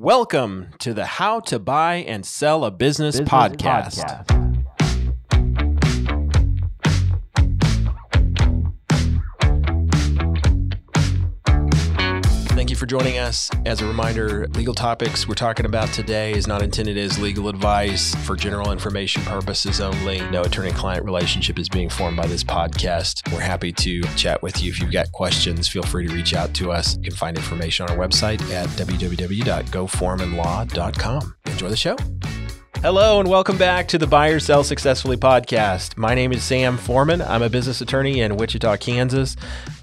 Welcome to the How to Buy and Sell a Business, Business podcast. podcast. For joining us. As a reminder, legal topics we're talking about today is not intended as legal advice for general information purposes only. No attorney client relationship is being formed by this podcast. We're happy to chat with you. If you've got questions, feel free to reach out to us. You can find information on our website at www.goforemanlaw.com. Enjoy the show. Hello and welcome back to the Buyer Sell Successfully podcast. My name is Sam Foreman. I'm a business attorney in Wichita, Kansas.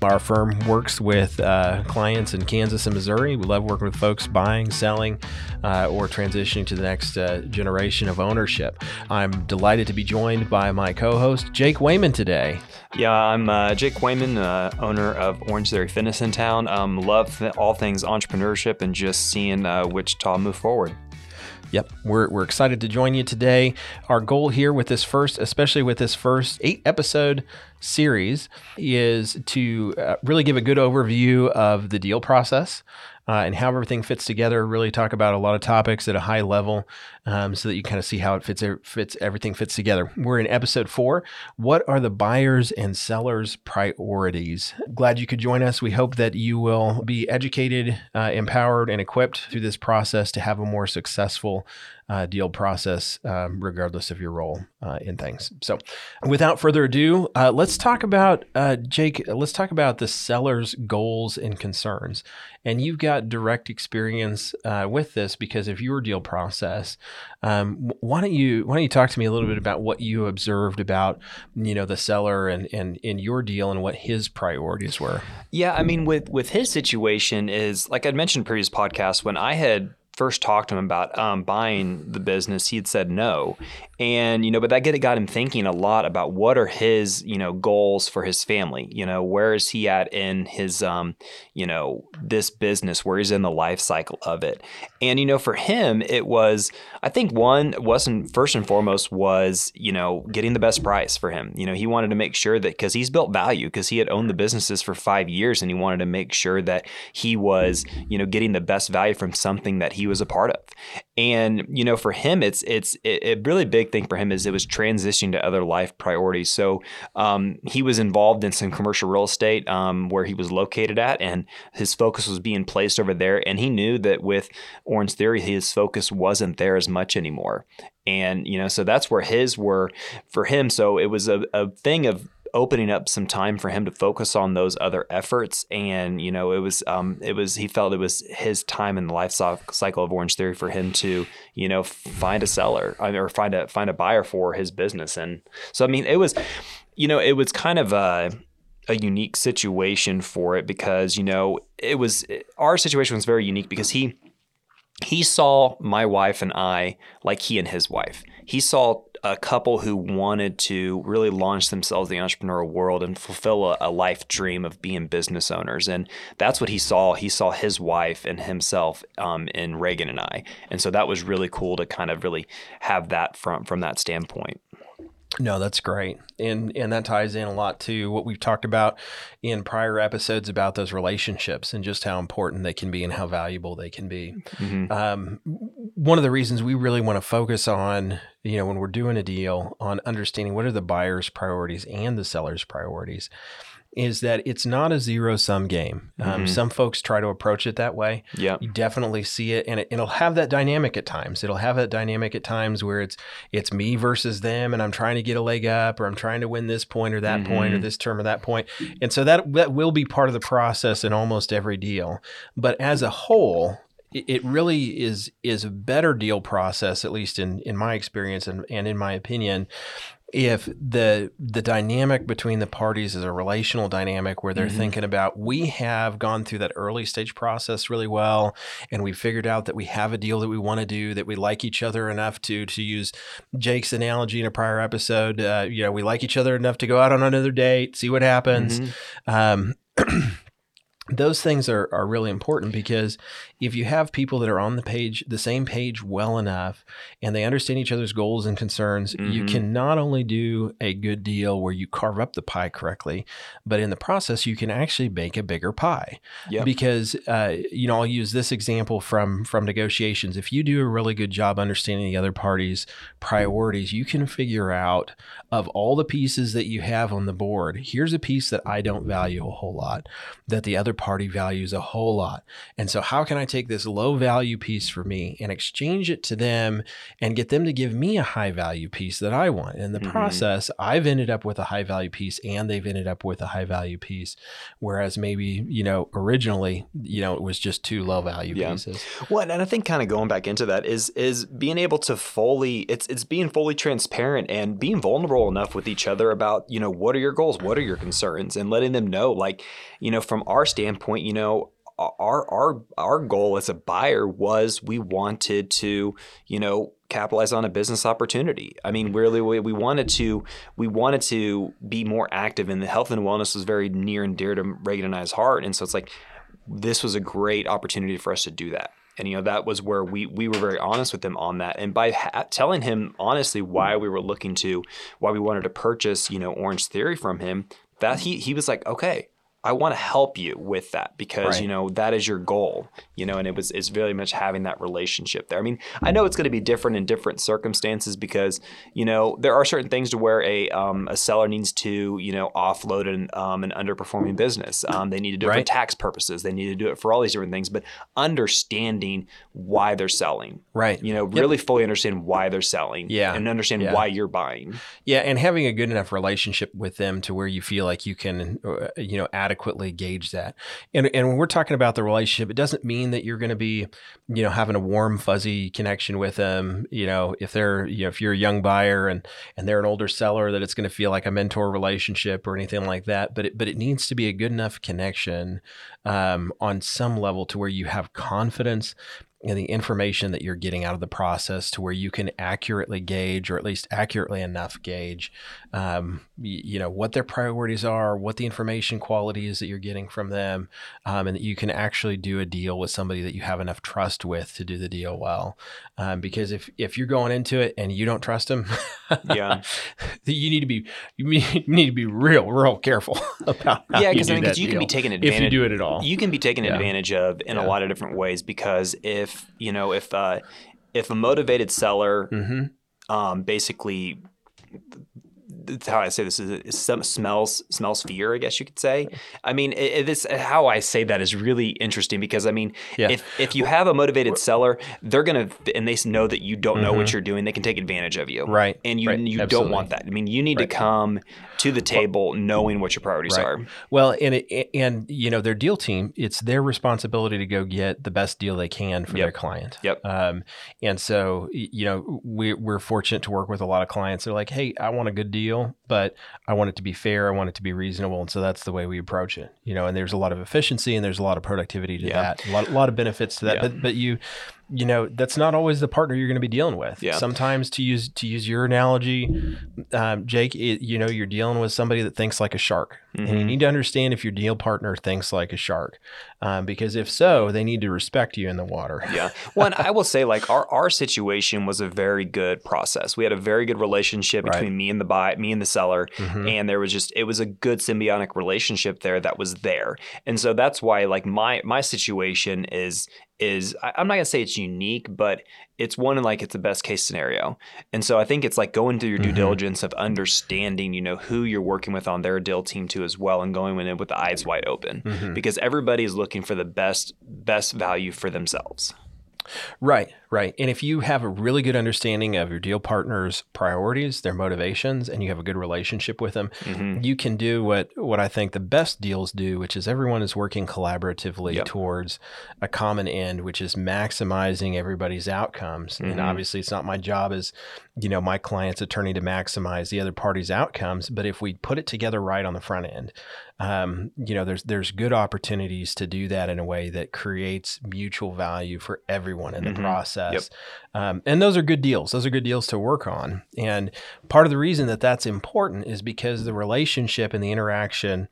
Our firm works with uh, clients in Kansas and Missouri. We love working with folks buying, selling, uh, or transitioning to the next uh, generation of ownership. I'm delighted to be joined by my co host, Jake Wayman, today. Yeah, I'm uh, Jake Wayman, uh, owner of Orange Theory Fitness in town. Um, love all things entrepreneurship and just seeing uh, Wichita move forward. Yep, we're, we're excited to join you today. Our goal here with this first, especially with this first eight episode series, is to uh, really give a good overview of the deal process. Uh, and how everything fits together. Really talk about a lot of topics at a high level, um, so that you kind of see how it fits. Fits everything fits together. We're in episode four. What are the buyers and sellers' priorities? Glad you could join us. We hope that you will be educated, uh, empowered, and equipped through this process to have a more successful uh, deal process, um, regardless of your role uh, in things. So, without further ado, uh, let's talk about uh, Jake. Let's talk about the seller's goals and concerns. And you've got direct experience uh, with this because of your deal process. Um, why don't you Why don't you talk to me a little bit about what you observed about you know the seller and and in your deal and what his priorities were? Yeah, I mean, with with his situation is like I'd mentioned previous podcast when I had first talked to him about um, buying the business, he had said no. And, you know, but that get, got him thinking a lot about what are his, you know, goals for his family. You know, where is he at in his, um, you know, this business, where he's in the life cycle of it. And, you know, for him, it was, I think one wasn't first and foremost was, you know, getting the best price for him. You know, he wanted to make sure that because he's built value, because he had owned the businesses for five years and he wanted to make sure that he was, you know, getting the best value from something that he was a part of. And, you know, for him, it's, it's, it, it really big thing for him is it was transitioning to other life priorities. So um, he was involved in some commercial real estate um, where he was located at, and his focus was being placed over there. And he knew that with Orange Theory, his focus wasn't there as much anymore. And, you know, so that's where his were for him. So it was a, a thing of opening up some time for him to focus on those other efforts. And you know, it was um, it was he felt it was his time in the life cycle of Orange Theory for him to you know find a seller or find a find a buyer for his business. And so I mean, it was you know it was kind of a a unique situation for it because you know it was our situation was very unique because he he saw my wife and I like he and his wife. He saw a couple who wanted to really launch themselves in the entrepreneurial world and fulfill a, a, life dream of being business owners. And that's what he saw. He saw his wife and himself um, in Reagan and I. And so that was really cool to kind of really have that from from that standpoint. No, that's great. And and that ties in a lot to what we've talked about in prior episodes about those relationships and just how important they can be and how valuable they can be. Mm-hmm. Um, one of the reasons we really want to focus on, you know, when we're doing a deal on understanding what are the buyer's priorities and the seller's priorities is that it's not a zero sum game. Um, mm-hmm. Some folks try to approach it that way. Yeah, you definitely see it, and it, it'll have that dynamic at times. It'll have that dynamic at times where it's it's me versus them, and I'm trying to get a leg up, or I'm trying to win this point or that mm-hmm. point, or this term or that point. point, and so that that will be part of the process in almost every deal. But as a whole, it really is is a better deal process, at least in in my experience and, and in my opinion, if the the dynamic between the parties is a relational dynamic where they're mm-hmm. thinking about we have gone through that early stage process really well and we figured out that we have a deal that we want to do that we like each other enough to to use Jake's analogy in a prior episode uh, you know we like each other enough to go out on another date see what happens mm-hmm. um, those things are, are really important because if you have people that are on the page the same page well enough and they understand each other's goals and concerns mm-hmm. you can not only do a good deal where you carve up the pie correctly but in the process you can actually make a bigger pie yep. because uh, you know i'll use this example from from negotiations if you do a really good job understanding the other party's priorities you can figure out of all the pieces that you have on the board here's a piece that i don't value a whole lot that the other party values a whole lot. And so, how can I take this low value piece for me and exchange it to them and get them to give me a high value piece that I want? In the mm-hmm. process, I've ended up with a high value piece and they've ended up with a high value piece. Whereas maybe, you know, originally, you know, it was just two low value yeah. pieces. Well, and I think kind of going back into that is is being able to fully it's it's being fully transparent and being vulnerable enough with each other about, you know, what are your goals, what are your concerns, and letting them know, like, you know, from our standpoint standpoint, you know, our our our goal as a buyer was we wanted to, you know, capitalize on a business opportunity. I mean, mm-hmm. really, we, we wanted to we wanted to be more active, and the health and wellness was very near and dear to Reagan and I's heart. And so it's like this was a great opportunity for us to do that. And you know that was where we we were very honest with him on that. And by ha- telling him honestly why we were looking to, why we wanted to purchase, you know, Orange Theory from him, that mm-hmm. he he was like, okay, I want to help you with that because right. you know that is your goal, you know, and it was is very much having that relationship there. I mean, I know it's going to be different in different circumstances because you know there are certain things to where a um, a seller needs to you know offload an um, an underperforming business. Um, they need to do it right. for tax purposes. They need to do it for all these different things. But understanding why they're selling, right? You know, really fully understand why they're selling, yeah, and understand yeah. why you're buying, yeah, and having a good enough relationship with them to where you feel like you can, uh, you know, add adequately gauge that. And and when we're talking about the relationship, it doesn't mean that you're going to be, you know, having a warm fuzzy connection with them. You know, if they're, you know, if you're a young buyer and and they're an older seller, that it's going to feel like a mentor relationship or anything like that. But it but it needs to be a good enough connection um, on some level to where you have confidence and the information that you're getting out of the process to where you can accurately gauge or at least accurately enough gauge um, you know what their priorities are what the information quality is that you're getting from them um, and that you can actually do a deal with somebody that you have enough trust with to do the deal well um, because if if you're going into it and you don't trust them yeah you need to be you need to be real real careful about it. yeah because I mean, you can be taken advantage if you do it at all you can be taken yeah. advantage of in yeah. a lot of different ways because if you know if uh, if a motivated seller mm-hmm. um, basically how I say this is it smells smells fear, I guess you could say. I mean, it, this how I say that is really interesting because I mean, yeah. if if you have a motivated seller, they're gonna and they know that you don't know mm-hmm. what you're doing, they can take advantage of you, right? And you right. you Absolutely. don't want that. I mean, you need right. to come to the table well, knowing what your priorities right. are. Well, and it, and you know their deal team, it's their responsibility to go get the best deal they can for yep. their client. Yep. Um, and so you know we we're fortunate to work with a lot of clients. They're like, hey, I want a good deal, but I want it to be fair. I want it to be reasonable, and so that's the way we approach it. You know, and there's a lot of efficiency and there's a lot of productivity to yeah. that. A lot, a lot of benefits to that. Yeah. But but you you know that's not always the partner you're going to be dealing with. Yeah. Sometimes to use to use your analogy, um, Jake, it, you know you're dealing with somebody that thinks like a shark, mm-hmm. and you mm-hmm. need to understand if your deal partner thinks like a shark, um, because if so, they need to respect you in the water. yeah. Well, I will say like our our situation was a very good process. We had a very good relationship between right. me and the buy, me and the seller, mm-hmm. and there was just it was a good symbiotic relationship there that was there, and so that's why like my my situation is is I'm not gonna say it's unique, but it's one like it's the best case scenario. And so I think it's like going through your due mm-hmm. diligence of understanding, you know, who you're working with on their deal team too as well, and going in with the eyes wide open mm-hmm. because everybody is looking for the best best value for themselves. Right, right. And if you have a really good understanding of your deal partner's priorities, their motivations, and you have a good relationship with them, mm-hmm. you can do what what I think the best deals do, which is everyone is working collaboratively yep. towards a common end, which is maximizing everybody's outcomes. Mm-hmm. And obviously, it's not my job as you know my client's attorney to maximize the other party's outcomes, but if we put it together right on the front end, um, you know, there's there's good opportunities to do that in a way that creates mutual value for everyone in the Mhm. process. Yep. Um, and those are good deals. Those are good deals to work on. And part of the reason that that's important is because the relationship and the interaction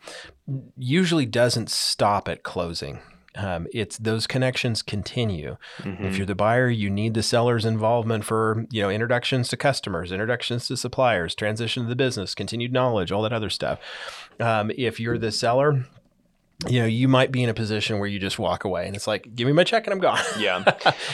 usually doesn't stop at closing. Um, it's those connections continue. Mhm. If you're the buyer, you need the seller's involvement for you know introductions to customers, introductions to suppliers, transition to the business, continued knowledge, all that other stuff. Um, if you're the seller, you know you might be in a position where you just walk away and it's like, give me my check and I'm gone. yeah.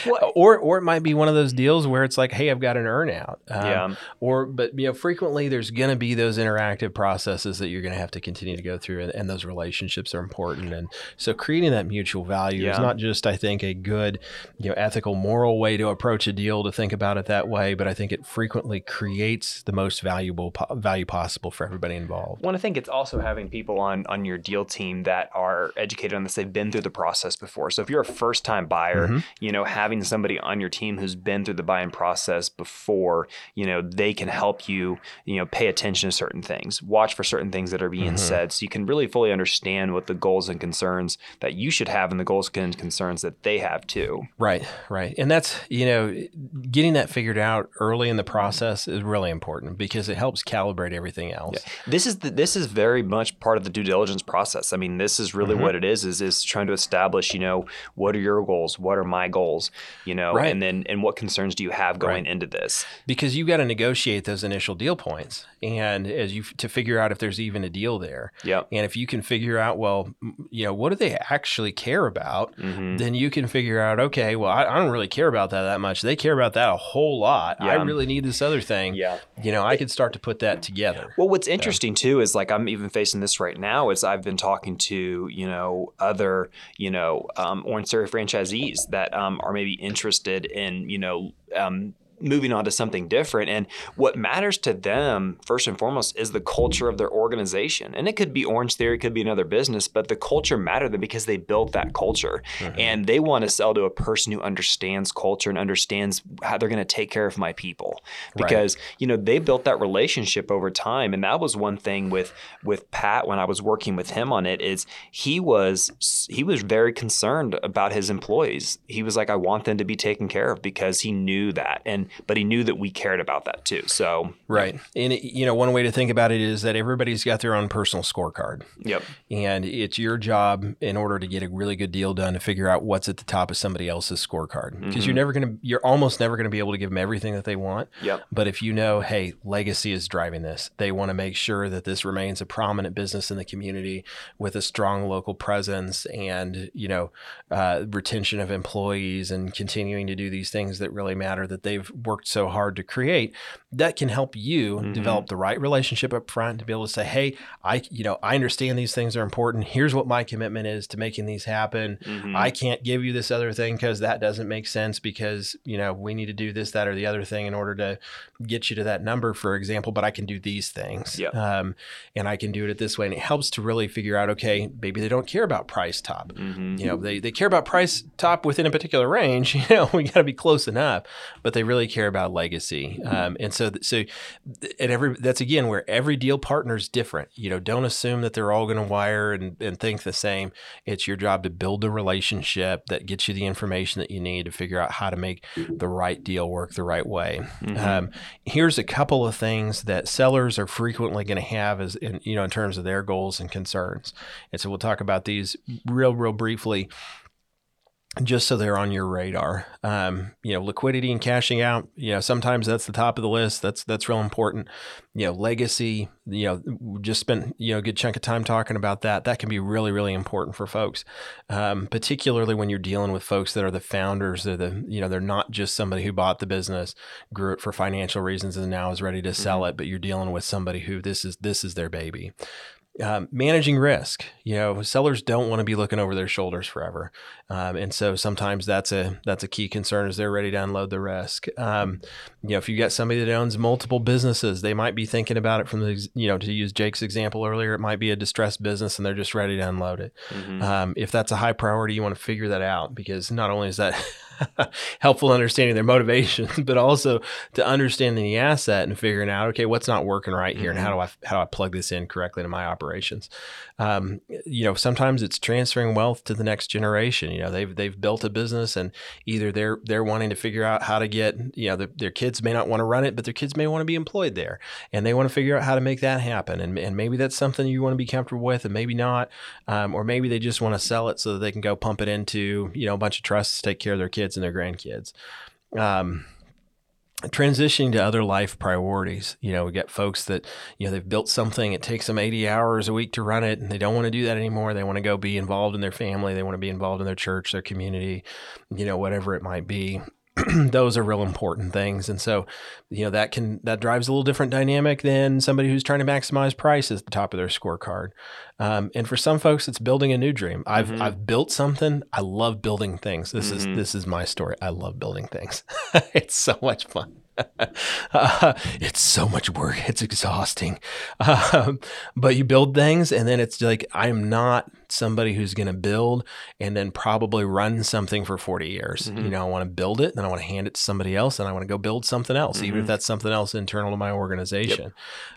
or or it might be one of those deals where it's like, hey, I've got an earnout. Um, Yeah. Or but you know, frequently there's going to be those interactive processes that you're going to have to continue to go through, and, and those relationships are important. And so creating that mutual value is not just, I think, a good, you know, ethical, moral way to approach a deal to think about it that way, but I think it frequently creates the most valuable po- value possible for everybody involved. Well, I think it's also having people on on your deal team that are educated on this. They've been through the process before. So if you're a first time buyer, Mhm. you know, having somebody on your team who's been through the buying process before, you know, they can help you, you know, pay attention to certain things, watch for certain things that are being Mhm. said, so you can really fully understand what the goals and concerns that you should have and the goals and concerns that they have too. Right, right. And that's, you know, getting that figured out early in the process is really important because it helps calibrate everything else. This is the, this is very much part of the due diligence process. I mean, this is really Mhm. what it is, is is trying to establish, you know, what are your goals, what are my goals, you know, Right. and then and what concerns do you have going Right. into this? because you've got to negotiate those initial deal points and as you to figure out if there's even a deal there Yep. and if you can figure out well you know what do they actually care about hmm then you can figure out okay well I, I don't really care about that that much they care about that a whole lot i really need this other thing Yeah. you know i could start to put that together Well, what's interesting too is like I'm even facing this right now. Is I've been talking to you know other you know um, Orange Theory franchisees that um, are maybe interested in you know. Um, moving on to something different. And what matters to them first and foremost is the culture of their organization. And it could be orange theory it could be another business but the culture mattered to them because they built that culture. Mhm. and they want to sell to a person who understands culture and understands how they're going to take care of my people. Right. because you know they built that relationship over time. And that was one thing with with Pat when I was working with him on it is he was he was very concerned about his employees. He was like I want them to be taken care of because he knew that. And but he knew that we cared about that too so right and it, you know one way to think about it is that everybody's got their own personal scorecard yep And it's your job in order to get a really good deal done to figure out what's at the top of somebody else's scorecard. Because you're Mhm. never going to, you're almost never going to be able to give them everything that they want. yep But if you know, hey, legacy is driving this, they want to make sure that this remains a prominent business in the community with a strong local presence and, you know, uh, retention of employees and continuing to do these things that really matter that they've worked so hard to create, that can help you Mhm. develop the right relationship up front to be able to say, hey, I, you know, I understand these things are important. Here's what my commitment is to making these happen. Mhm. I can't give you this other thing because that doesn't make sense because, you know, we need to do this, that, or the other thing in order to get you to that number, for example, but I can do these things. Yep. Um, and I can do it this way. And it helps to really figure out, okay, maybe they don't care about price top. Mhm. You know, they, they care about price top within a particular range. You know, we got to be close enough, but they really care about legacy. Um, and so, so, so and every that's again where every deal partner is different. You know, don't assume that they're all going to wire and, and think the same. It's your job to build a relationship that gets you the information that you need to figure out how to make the right deal work the right way. Mhm. Um, here's a couple of things that sellers are frequently going to have as in, you know in terms of their goals and concerns. And so we'll talk about these real, real briefly just so they're on your radar. Um, you know, liquidity and cashing out, you know, sometimes that's the top of the list. That's that's real important. You know, legacy, you know, just spent, you know, a good chunk of time talking about that. That can be really, really important for folks. Um, particularly when you're dealing with folks that are the founders, they're the, you know, they're not just somebody who bought the business, grew it for financial reasons and now is ready to sell it, but you're dealing with somebody who this is this is their baby um, managing risk. You know, sellers don't want to be looking over their shoulders forever, um, and so sometimes that's a that's a key concern as they're ready to unload the risk. Um, you know, if you got somebody that owns multiple businesses, they might be thinking about it from the you know to use Jake's example earlier, it might be a distressed business and they're just ready to unload it. Mhm. Um, if that's a high priority, you want to figure that out because not only is that helpful understanding their motivations, but also to understanding the asset and figuring out, okay, what's not working right here, and how do I how do I plug this in correctly to my operation? Um, you know, sometimes it's transferring wealth to the next generation. You know, they've they've built a business and either they're they're wanting to figure out how to get you know the, their kids may not want to run it, but their kids may want to be employed there, and they want to figure out how to make that happen. And and maybe that's something you want to be comfortable with, and maybe not, um, or maybe they just want to sell it so that they can go pump it into you know a bunch of trusts to take care of their kids and their grandkids. Um, transitioning to other life priorities. You know, we get folks that, you know, they've built something, it takes them 80 hours a week to run it, and they don't want to do that anymore. They want to go be involved in their family, they want to be involved in their church, their community, you know, whatever it might be. those are real important things. And so, you know, that can that drives a little different dynamic than somebody who's trying to maximize price at the top of their scorecard. Um, and for some folks, it's building a new dream. I've mm-hmm. I've built something. I love building things. This mm-hmm. is this is my story. I love building things. it's so much fun. Uh, it's so much work. It's exhausting. Um, but you build things, and then it's like I'm not somebody who's going to build and then probably run something for 40 years. Mm-hmm. You know, I want to build it, then I want to hand it to somebody else, and I want to go build something else, mm-hmm. even if mm-hmm. that's something else internal to my organization.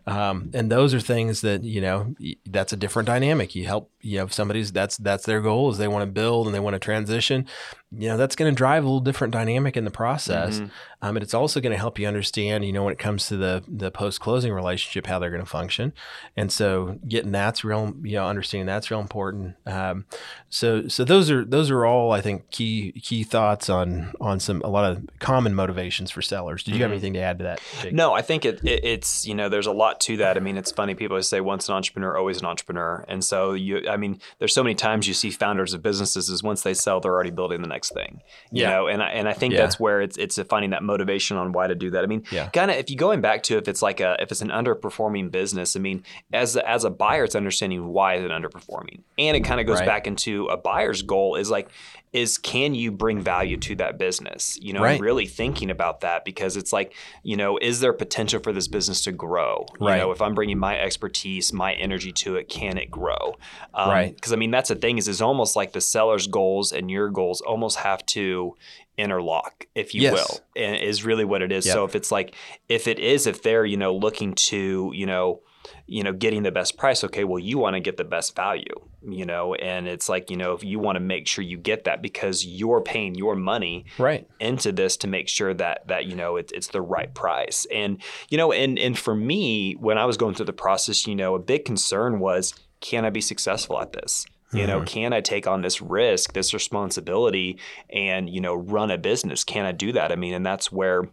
Yep. Um, and those are things that you know that's a different dynamic. You help you know somebody's that's that's their goal is they want to build and they want to transition. You know, that's going to drive a little different dynamic in the process, mm-hmm. um, and it's also going to help you understand. You know, when it comes to the the post closing relationship, how they're going to function, and so getting that's real. You know, understanding that's real important um, so so those are those are all I think key key thoughts on on some a lot of common motivations for sellers. Did you mm-hmm. have anything to add to that? Jake? No, I think it, it, it's you know there's a lot to that. I mean, it's funny people say once an entrepreneur, always an entrepreneur, and so you I mean there's so many times you see founders of businesses is once they sell they're already building the next thing. You yeah. know, and I and I think yeah. that's where it's it's finding that motivation on why to do that. I mean, yeah. kind of if you going back to if it's like a if it's an underperforming business, I mean, as a, as a buyer, it's understanding why is it underperforming and and it kind of goes right. back into a buyer's goal is like is can you bring value to that business you know right. really thinking about that because it's like you know is there potential for this business to grow you right. know if i'm bringing my expertise my energy to it can it grow um, right because i mean that's the thing is it's almost like the seller's goals and your goals almost have to interlock if you yes. will and is really what it is yep. so if it's like if it is if they're you know looking to you know you know getting the best price okay well you want to get the best value you know and it's like you know if you want to make sure you get that because you're paying your money right into this to make sure that that you know it, it's the right price and you know and and for me when i was going through the process you know a big concern was can i be successful at this you know, mm-hmm. can I take on this risk, this responsibility, and you know, run a business? Can I do that? I mean, and that's where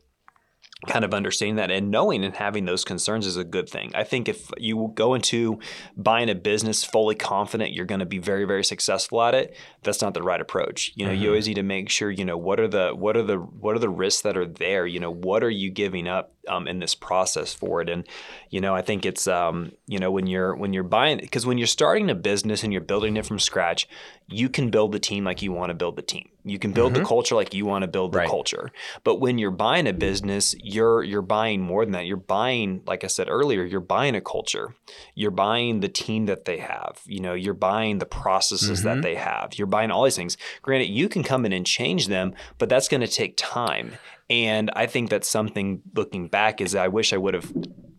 kind of understanding that and knowing and having those concerns is a good thing. I think if you go into buying a business fully confident you're going to be very very successful at it, that's not the right approach. You know, mm-hmm. you always need to make sure you know what are the what are the what are the risks that are there. You know, what are you giving up um, in this process for it? And you know, I think it's um, you know when you're when you're buying because when you're starting a business and you're building it from scratch, you can build the team like you want to build the team. You can build mm-hmm. the culture like you want to build the right. culture. But when you're buying a business, you're you're buying more than that. You're buying, like I said earlier, you're buying a culture. You're buying the team that they have. You know, you're buying the processes mm-hmm. that they have. You're buying all these things. Granted, you can come in and change them, but that's going to take time. And I think that's something looking back is I wish I would have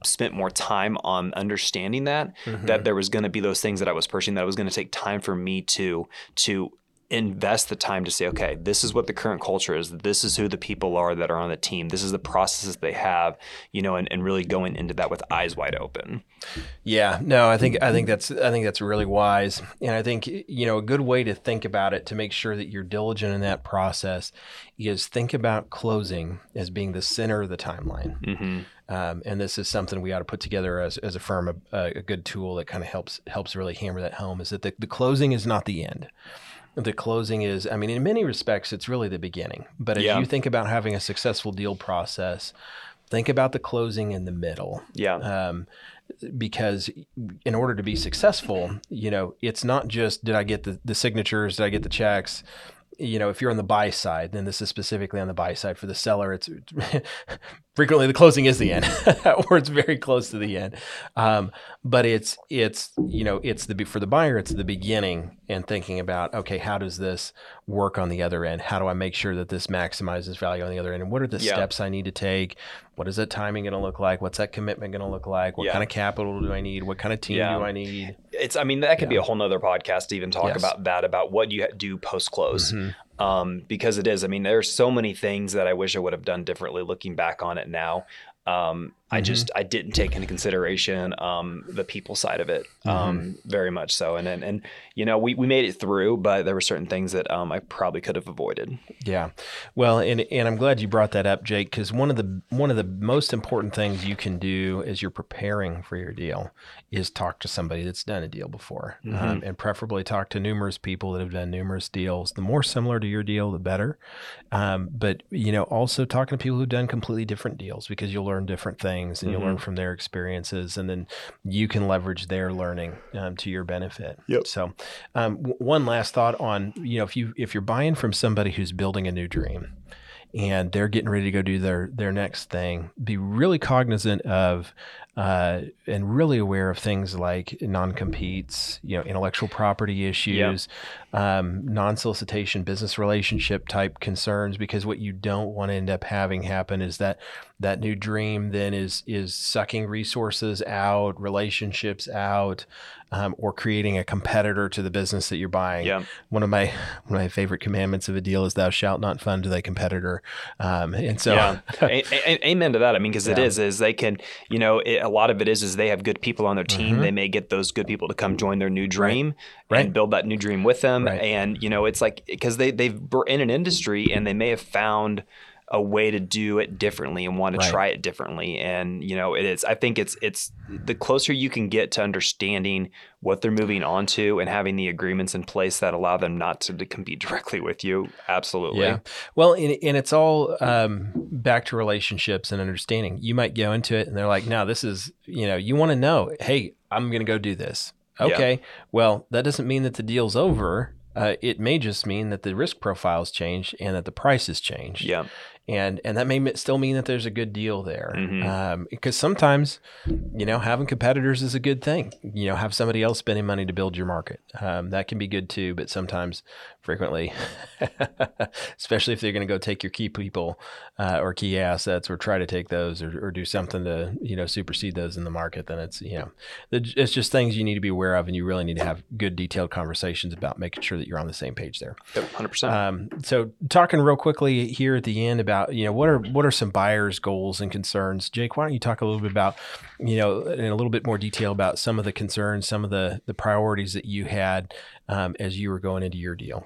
spent more time on understanding that mm-hmm. that there was going to be those things that I was pursuing that it was going to take time for me to to invest the time to say, okay, this is what the current culture is. This is who the people are that are on the team. This is the processes they have, you know, and, and really going into that with eyes wide open. Yeah, no, I think I think that's I think that's really wise, and I think you know a good way to think about it to make sure that you're diligent in that process is think about closing as being the center of the timeline. Mm-hmm. Um, and this is something we ought to put together as, as a firm, a, a good tool that kind of helps helps really hammer that home. Is that the, the closing is not the end the closing is i mean in many respects it's really the beginning. But if yeah. you think about having a successful deal process think about the closing in the middle. Yeah. Um, because in order to be successful you know it's not just did i get the, the signatures? Did i get the checks you know, if you're on the buy side, then this is specifically on the buy side. For the seller, it's frequently the closing is the end, or it's very close to the end. Um, but it's it's you know it's the for the buyer, it's the beginning and thinking about okay, how does this work on the other end? How do I make sure that this maximizes value on the other end? And what are the Yeah. steps I need to take? What is that timing going to look like? What's that commitment going to look like? What Yeah. kind of capital do I need? What kind of team Yeah. do I need? It's, I mean, that could be a whole nother podcast to even talk Yes. about that, about what you do post close. Mhm. Um, because it is, I mean, there's so many things that I wish I would have done differently looking back on it now. Um, I Mhm. just, I didn't take into consideration, um, the people side of it, um, very much so. And, and, and, you know, we, we made it through, but there were certain things that, um, I probably could have avoided. Yeah. Well, and and I'm glad you brought that up, Jake, because one of the one of the most important things you can do as you're preparing for your deal is talk to somebody that's done a deal before, um, and preferably talk to numerous people that have done numerous deals. The more similar to your deal, the better. Um, but you know, also talking to people who've done completely different deals because you'll learn different things and you'll learn from their experiences, and then you can leverage their learning um, to your benefit. Yep. So, um, w- one last thought on you know if you if you're buying from somebody who's building a new dream and they're getting ready to go do their their next thing, be really cognizant of uh, and really aware of things like non-competes, you know, intellectual property issues, um, non-solicitation, business relationship type concerns. Because what you don't want to end up having happen is that that new dream then is is sucking resources out, relationships out, um, or creating a competitor to the business that you're buying. Yeah. One of my one of my favorite commandments of a deal is "Thou shalt not fund thy competitor," um, and so yeah, a- a- amen to that. I mean, because it Yeah. is is they can, you know, it, a lot of it is is they have good people on their team. They may get those good people to come join their new dream Mm-hmm. Right. and build that new dream with them. Right. And you know, it's like because they they've were in an industry and they may have found a way to do it differently and want to Right. try it differently. And you know, it is. I think it's it's the closer you can get to understanding what they're moving on to and having the agreements in place that allow them not to, to compete directly with you. Absolutely. Yeah. Well, and, and it's all um, back to relationships and understanding. You might go into it and they're like, no, this is, you know, you want to know, hey, I'm going to go do this. Yeah. Okay. Well, that doesn't mean that the deal's over. Uh, it may just mean that the risk profile's change and that the prices change. Yeah. And and that may still mean that there's a good deal there. Mhm. Um, because sometimes, you know, having competitors is a good thing. You know, have somebody else spending money to build your market. Um, that can be good too. But sometimes, frequently, especially if they're going to go take your key people uh, or key assets or try to take those or, or do something to you know supersede those in the market, then it's you know it's just things you need to be aware of, and you really need to have good detailed conversations about making sure that you're on the same page there. Hundred percent. Um, so talking real quickly here at the end about you know what are what are some buyers' goals and concerns? Jake, why don't you talk a little bit about you know in a little bit more detail about some of the concerns, some of the the priorities that you had um, as you were going into your deal.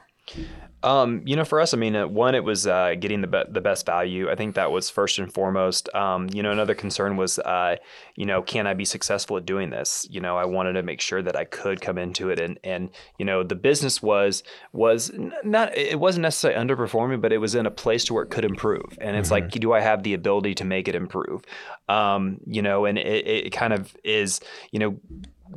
Um, you know, for us, I mean, uh, one, it was uh, getting the be- the best value. I think that was first and foremost. Um, you know, another concern was, uh, you know, can I be successful at doing this? You know, I wanted to make sure that I could come into it, and and you know, the business was was not it wasn't necessarily underperforming, but it was in a place to where it could improve. And it's like, do I have the ability to make it improve? Um, you know, and it, it kind of is, you know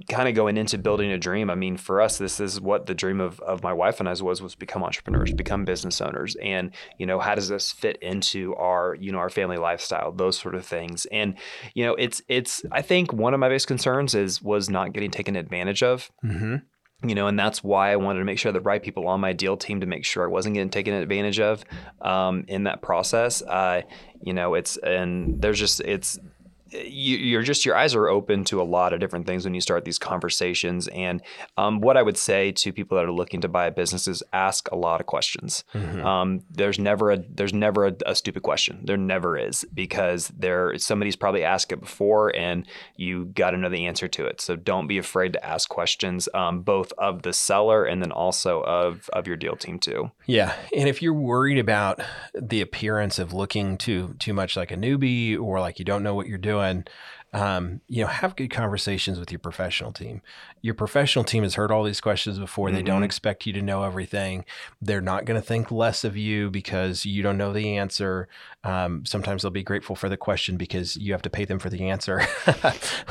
kind of going into building a dream. I mean, for us, this is what the dream of, of my wife and I was was become entrepreneurs, become business owners. And, you know, how does this fit into our, you know, our family lifestyle, those sort of things. And, you know, it's it's I think one of my biggest concerns is was not getting taken advantage of Mm-hmm. you know, and that's why I wanted to make sure the right people on my deal team to make sure I wasn't getting taken advantage of um, in that process. Uh, you know, it's and there's just it's you, you're just your eyes are open to a lot of different things when you start these conversations. And um, what I would say to people that are looking to buy a business is ask a lot of questions. Um, there's never a there's never a, a stupid question. There never is because there somebody's probably asked it before and you got to know the answer to it. So don't be afraid to ask questions, um, both of the seller and then also of of your deal team too. Yeah, and if you're worried about the appearance of looking too too much like a newbie or like you don't know what you're doing, um, you know, have good conversations with your professional team. Your professional team has heard all these questions before. They don't Mhm. expect you to know everything. They're not going to think less of you because you don't know the answer. Um, sometimes they'll be grateful for the question because you have to pay them for the answer.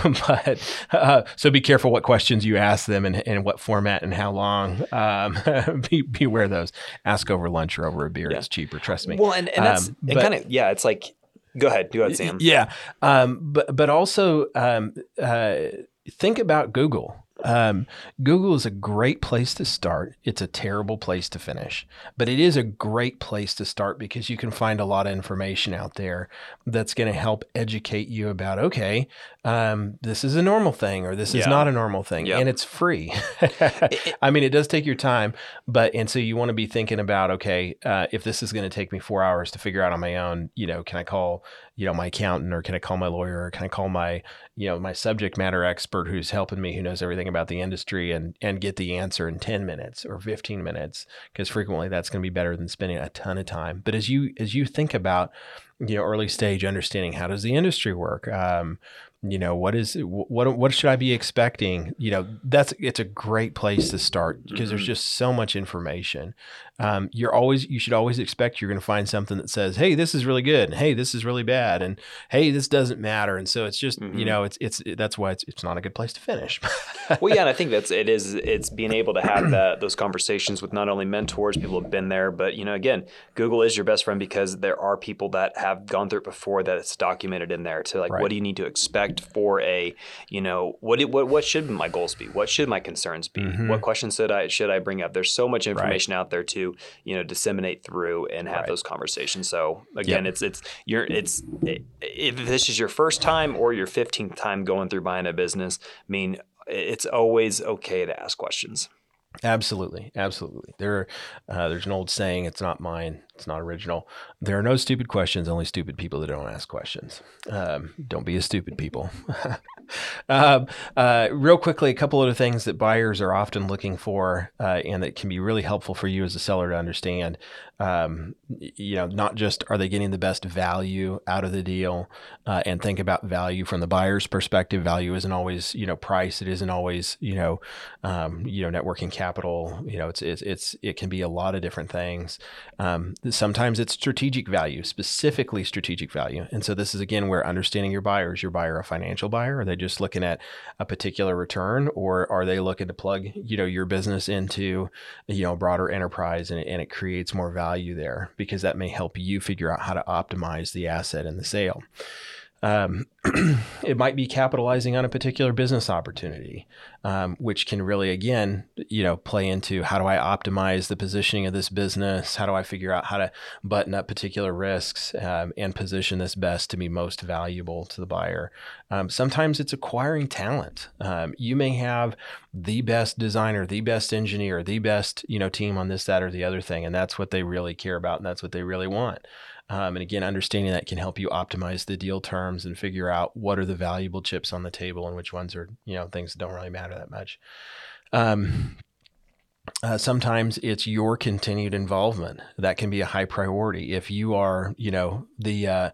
but uh, so be careful what questions you ask them and in what format and how long. Um, be, beware of those. Ask over lunch or over a beer. Yeah. It's cheaper. Trust me. Well, and, and that's Um, but- kind of yeah, it's like go ahead, go ahead, Sam. Yeah, um, but but also um, uh, think about Google. Um, Google is a great place to start. It's a terrible place to finish, but it is a great place to start because you can find a lot of information out there that's going to help educate you about okay, um, this is a normal thing or this is not a normal thing, Yep. and it's free. I mean, it does take your time, but and so you want to be thinking about okay, uh, if this is going to take me four hours to figure out on my own, you know, can I call you know my accountant or can I call my lawyer or can I call my you know my subject matter expert who's helping me who knows everything about the industry and and get the answer in 10 minutes or 15 minutes because frequently that's going to be better than spending a ton of time. But as you as you think about you know early stage understanding how does the industry work? Um, you know what is what what should I be expecting? You know that's it's a great place to start because there's Mhm. just so much information um, you're always you should always expect you're going to find something that says hey this is really good hey this is really bad and hey this doesn't matter and so it's just you Mhm. know it's it's that's why it's it's not a good place to finish well, yeah, and I think that's it is it's being able to have that those conversations with not only mentors, people who've been there, but you know, again, Google is your best friend because there are people that have gone through it before that it's documented in there to like Right. what do you need to expect for a you know what what what should my goals be? What should my concerns be? Mhm. What questions should I should I bring up? There's so much information out there to you know disseminate through and have Right. those conversations. So again, Yep. it's it's you're it's if this is your first time or your 15th time going through buying a business, I mean it's always okay to ask questions. Absolutely, absolutely. There, uh, there's an old saying. It's not mine. It's not original. There are no stupid questions. Only stupid people that don't ask questions. Um, don't be a stupid people. um, uh, real quickly, a couple of other things that buyers are often looking for, uh, and that can be really helpful for you as a seller to understand. Um, you know, not just are they getting the best value out of the deal, uh, and think about value from the buyer's perspective. Value isn't always, you know, price. It isn't always, you know, um, you know, net working capital. You know, it's it's it's it can be a lot of different things. Sometimes it's strategic value, specifically strategic value. And so this is again where understanding your buyer is your buyer a financial buyer? Are they just looking at a particular return, or are they looking to plug you know your business into you know a broader enterprise and, and it creates more value there because that may help you figure out how to optimize the asset and the sale. Um, it might be capitalizing on a particular business opportunity, um, which can really, again, you know, play into how do I optimize the positioning of this business? How do I figure out how to button up particular risks um, and position this best to be most valuable to the buyer? Um, sometimes it's acquiring talent. Um, you may have the best designer, the best engineer, the best, you know, team on this, that, or the other thing, and that's what they really care about, and that's what they really want. Um, and again, understanding that can help you optimize the deal terms and figure out what are the valuable chips on the table and which ones are, you know, things that don't really matter that much. Um, uh, sometimes it's your continued involvement that can be a high priority. If you are, you know, the uh,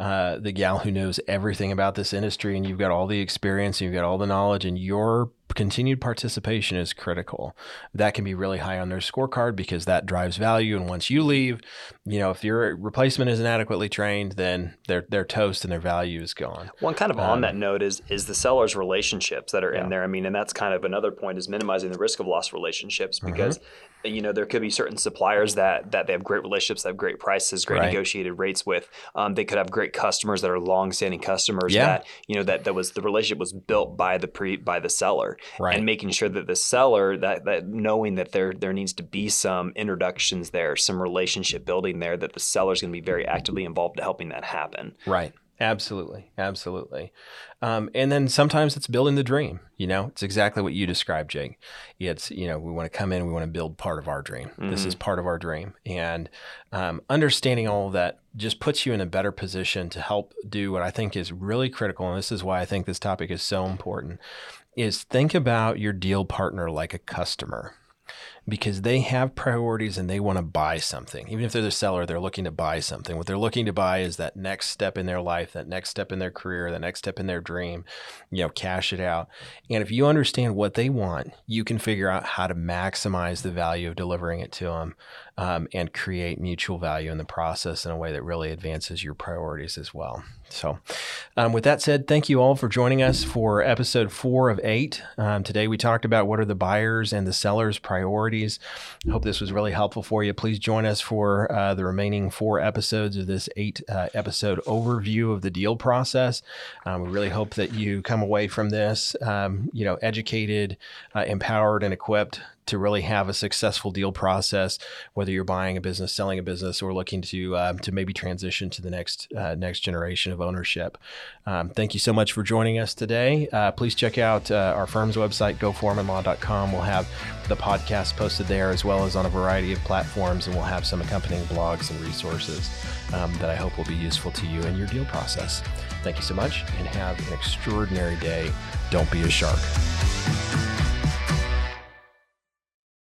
uh, the gal who knows everything about this industry and you've got all the experience and you've got all the knowledge and your continued participation is critical. That can be really high on their scorecard because that drives value. And once you leave, you know, if your replacement isn't adequately trained, then they're they're toast and their value is gone. One kind of Um, on that note is is the seller's relationships that are Yeah. in there. I mean, and that's kind of another point is minimizing the risk of lost relationships Mm-hmm. because you know there could be certain suppliers that that they have great relationships, have great prices, great Right. negotiated rates with. Um, they could have great customers that are long-standing customers Yeah. that you know that that was the relationship was built by the pre by the seller Right. and making sure that the seller that that knowing that there there needs to be some introductions there, some relationship building there that the seller's going to be very actively involved in helping that happen. Right. Absolutely. Absolutely. Um, and then sometimes it's building the dream. You know, it's exactly what you described, Jake. It's, you know, we want to come in, we want to build part of our dream. This is part of our dream. And um, understanding all of that just puts you in a better position to help do what I think is really critical. And this is why I think this topic is so important is think about your deal partner like a customer because they have priorities and they want to buy something. Even if they're the seller, they're looking to buy something. What they're looking to buy is that next step in their life, that next step in their career, that next step in their dream, you know, cash it out. And if you understand what they want, you can figure out how to maximize the value of delivering it to them um, and create mutual value in the process in a way that really advances your priorities as well. So, um, with that said, thank you all for joining us for episode four of eight. Um, today we talked about what are the buyers and the sellers' priorities properties. Hope this was really helpful for you. Please join us for uh, the remaining four episodes of this eight uh, episode overview of the deal process. Um, we really hope that you come away from this, um, you know, educated, uh, empowered, and equipped to really have a successful deal process, whether you're buying a business, selling a business, or looking to uh, to maybe transition to the next uh, next generation of ownership. Um, thank you so much for joining us today. Uh, please check out uh, our firm's website, goforemanlaw.com. We'll have the podcast posted there as well as on a variety of platforms, and we'll have some accompanying blogs and resources um, that I hope will be useful to you in your deal process. Thank you so much, and have an extraordinary day. Don't be a shark.